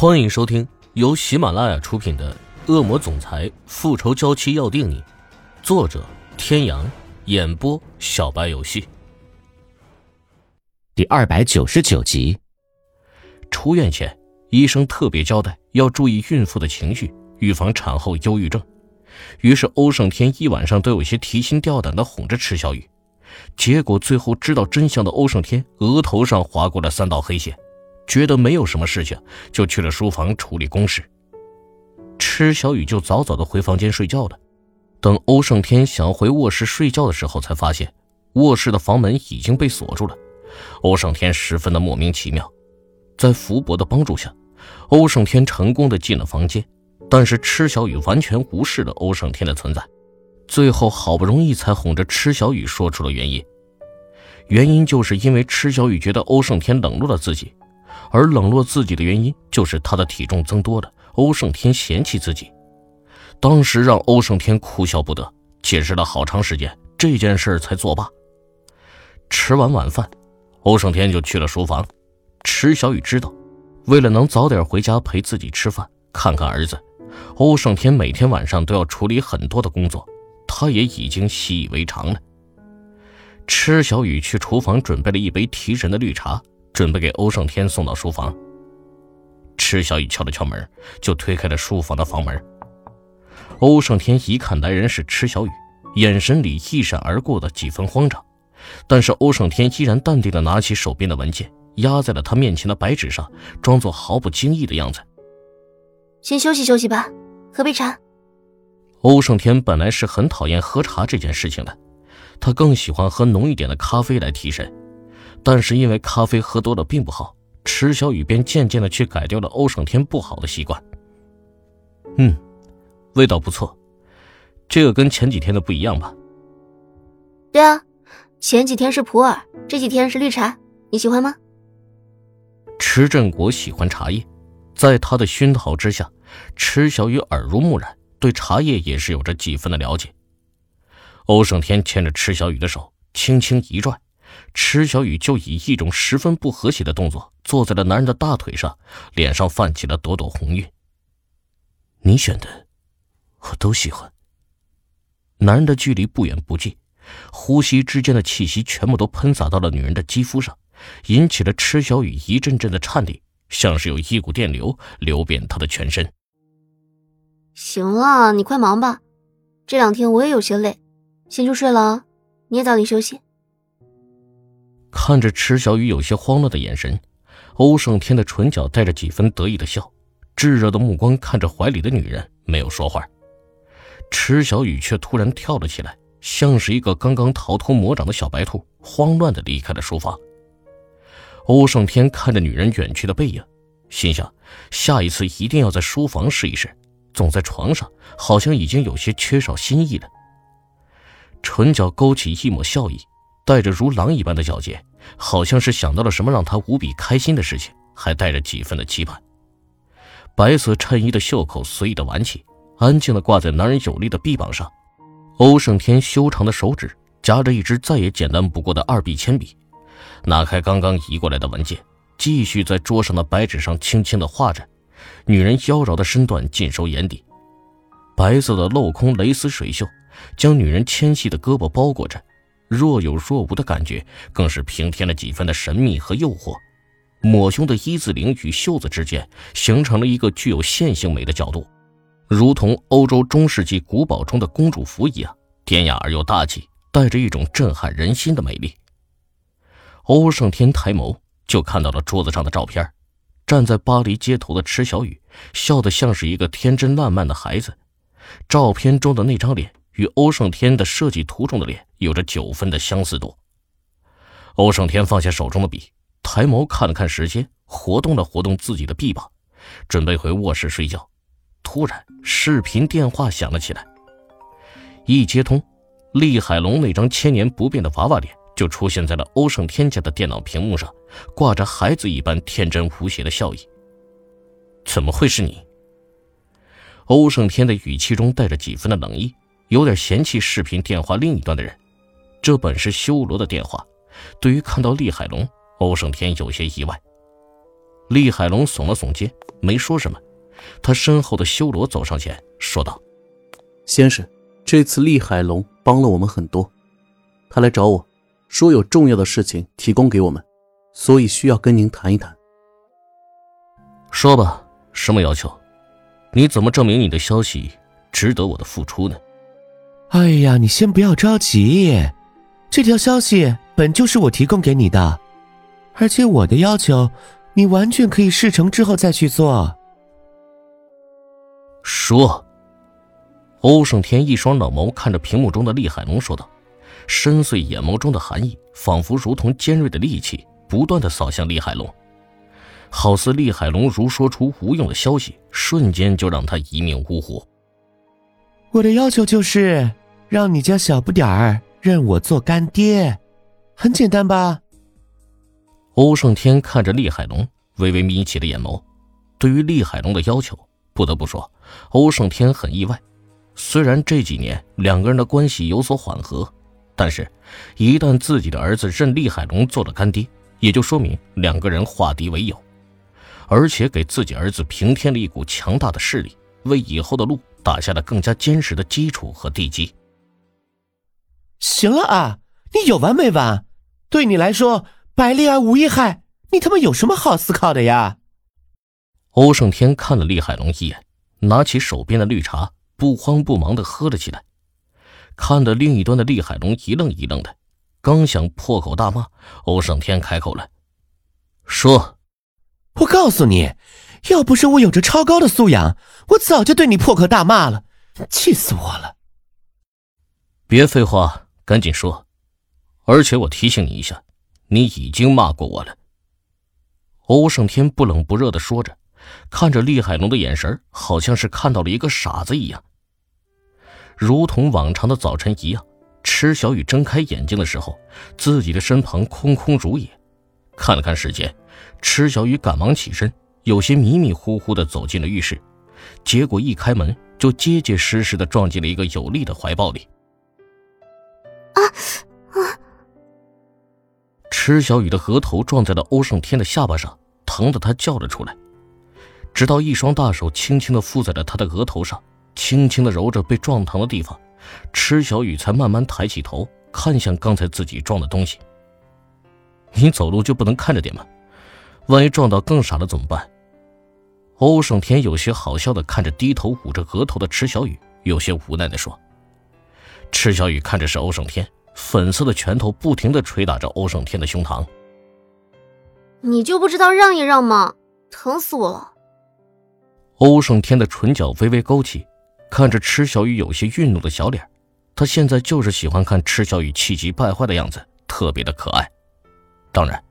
欢迎收听由喜马拉雅出品的《恶魔总裁复仇娇妻要定你》，作者：天阳，演播：小白游戏。第二百九十九集。出院前，医生特别交代要注意孕妇的情绪，预防产后忧郁症。于是欧胜天一晚上都有些提心吊胆的哄着池小雨。结果最后知道真相的欧胜天额头上划过了三道黑线。觉得没有什么事情，就去了书房处理公事。池小雨就早早的回房间睡觉了。等欧胜天想回卧室睡觉的时候，才发现卧室的房门已经被锁住了。欧胜天十分的莫名其妙。在福伯的帮助下，欧胜天成功的进了房间，但是池小雨完全无视了欧胜天的存在。最后好不容易才哄着池小雨说出了原因，原因就是因为池小雨觉得欧胜天冷落了自己。而冷落自己的原因就是他的体重增多了，欧胜天嫌弃自己。当时让欧胜天哭笑不得，解释了好长时间，这件事才作罢。吃完晚饭，欧胜天就去了书房。池小雨知道，为了能早点回家陪自己吃饭、看看儿子，欧胜天每天晚上都要处理很多的工作，他也已经习以为常了。池小雨去厨房准备了一杯提神的绿茶。准备给欧胜天送到书房。池小雨敲了敲门，就推开了书房的房门。欧胜天一看来人是池小雨，眼神里一闪而过的几分慌张，但是欧胜天依然淡定的拿起手边的文件，压在了他面前的白纸上，装作毫不经意的样子。先休息休息吧，喝杯茶。欧胜天本来是很讨厌喝茶这件事情的，他更喜欢喝浓一点的咖啡来提神。但是因为咖啡喝多了并不好，池小雨便渐渐的去改掉了欧胜天不好的习惯。嗯，味道不错，这个跟前几天的不一样吧？对啊，前几天是普洱，这几天是绿茶，你喜欢吗？池振国喜欢茶叶，在他的熏陶之下，池小雨耳濡目染，对茶叶也是有着几分的了解。欧胜天牵着池小雨的手，轻轻一拽。池小雨就以一种十分不和谐的动作坐在了男人的大腿上，脸上泛起了朵朵红晕。你选的，我都喜欢。男人的距离不远不近，呼吸之间的气息全部都喷洒到了女人的肌肤上，引起了池小雨一阵阵的颤栗，像是有一股电流流遍她的全身。行了，你快忙吧，这两天我也有些累，先去睡了，你也早点休息。看着池小雨有些慌乱的眼神，欧胜天的唇角带着几分得意的笑，炙热的目光看着怀里的女人，没有说话。池小雨却突然跳了起来，像是一个刚刚逃脱魔掌的小白兔，慌乱的离开了书房。欧胜天看着女人远去的背影，心想：下一次一定要在书房试一试，总在床上好像已经有些缺少新意了。唇角勾起一抹笑意。带着如狼一般的皎洁，好像是想到了什么让他无比开心的事情，还带着几分的期盼。白色衬衣的袖口随意的挽起，安静的挂在男人有力的臂膀上。欧胜天修长的手指夹着一支再也简单不过的二 B 铅笔，拿开刚刚移过来的文件，继续在桌上的白纸上轻轻的画着。女人妖娆的身段尽收眼底，白色的镂空蕾丝水袖将女人纤细的胳膊包裹着。若有若无的感觉，更是平添了几分的神秘和诱惑。抹胸的一字领与袖子之间，形成了一个具有线性美的角度，如同欧洲中世纪古堡中的公主服一样，典雅而又大气，带着一种震撼人心的美丽。欧胜天抬眸，就看到了桌子上的照片，站在巴黎街头的池小雨，笑得像是一个天真烂漫的孩子。照片中的那张脸。与欧胜天的设计图中的脸有着九分的相似度。欧胜天放下手中的笔，抬眸看了看时间，活动了活动自己的臂膀，准备回卧室睡觉。突然，视频电话响了起来。一接通，厉海龙那张千年不变的娃娃脸就出现在了欧胜天家的电脑屏幕上，挂着孩子一般天真无邪的笑意。怎么会是你？欧胜天的语气中带着几分的冷意。有点嫌弃视频电话另一端的人，这本是修罗的电话。对于看到厉海龙，欧胜天有些意外。厉海龙耸了耸肩，没说什么。他身后的修罗走上前，说道：“先生，这次厉海龙帮了我们很多，他来找我，说有重要的事情提供给我们，所以需要跟您谈一谈。说吧，什么要求？你怎么证明你的消息值得我的付出呢？”哎呀，你先不要着急，这条消息本就是我提供给你的，而且我的要求，你完全可以事成之后再去做。说。欧胜天一双冷眸看着屏幕中的厉海龙，说道：“深邃眼眸中的寒意，仿佛如同尖锐的利器，不断的扫向厉海龙，好似厉海龙如说出无用的消息，瞬间就让他一命呜呼。我的要求就是。”让你家小不点儿认我做干爹，很简单吧？欧胜天看着厉海龙，微微眯起了眼眸。对于厉海龙的要求，不得不说，欧胜天很意外。虽然这几年两个人的关系有所缓和，但是，一旦自己的儿子认厉海龙做了干爹，也就说明两个人化敌为友，而且给自己儿子平添了一股强大的势力，为以后的路打下了更加坚实的基础和地基。行了啊，你有完没完？对你来说，百利而无一害，你他妈有什么好思考的呀？欧胜天看了厉海龙一眼，拿起手边的绿茶，不慌不忙的喝了起来。看着另一端的厉海龙一愣一愣的，刚想破口大骂，欧胜天开口了：“说，我告诉你，要不是我有着超高的素养，我早就对你破口大骂了，气死我了！”别废话。赶紧说，而且我提醒你一下，你已经骂过我了。欧胜天不冷不热的说着，看着厉海龙的眼神，好像是看到了一个傻子一样。如同往常的早晨一样，池小雨睁开眼睛的时候，自己的身旁空空如也。看了看时间，池小雨赶忙起身，有些迷迷糊糊的走进了浴室，结果一开门就结结实实的撞进了一个有力的怀抱里。啊啊！池小雨的额头撞在了欧胜天的下巴上，疼得他叫了出来。直到一双大手轻轻的附在了他的额头上，轻轻的揉着被撞疼的地方，池小雨才慢慢抬起头，看向刚才自己撞的东西。你走路就不能看着点吗？万一撞到更傻了怎么办？欧胜天有些好笑的看着低头捂着额头的池小雨，有些无奈的说。池小雨看着是欧胜天，粉色的拳头不停的捶打着欧胜天的胸膛。你就不知道让一让吗？疼死我了！欧胜天的唇角微微勾起，看着池小雨有些愠怒的小脸，他现在就是喜欢看池小雨气急败坏的样子，特别的可爱。当然，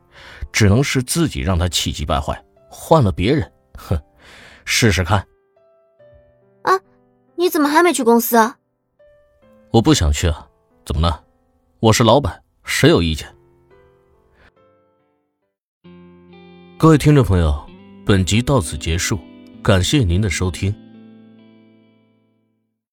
只能是自己让他气急败坏，换了别人，哼，试试看。啊，你怎么还没去公司啊？我不想去啊，怎么了？我是老板，谁有意见？各位听众朋友，本集到此结束，感谢您的收听。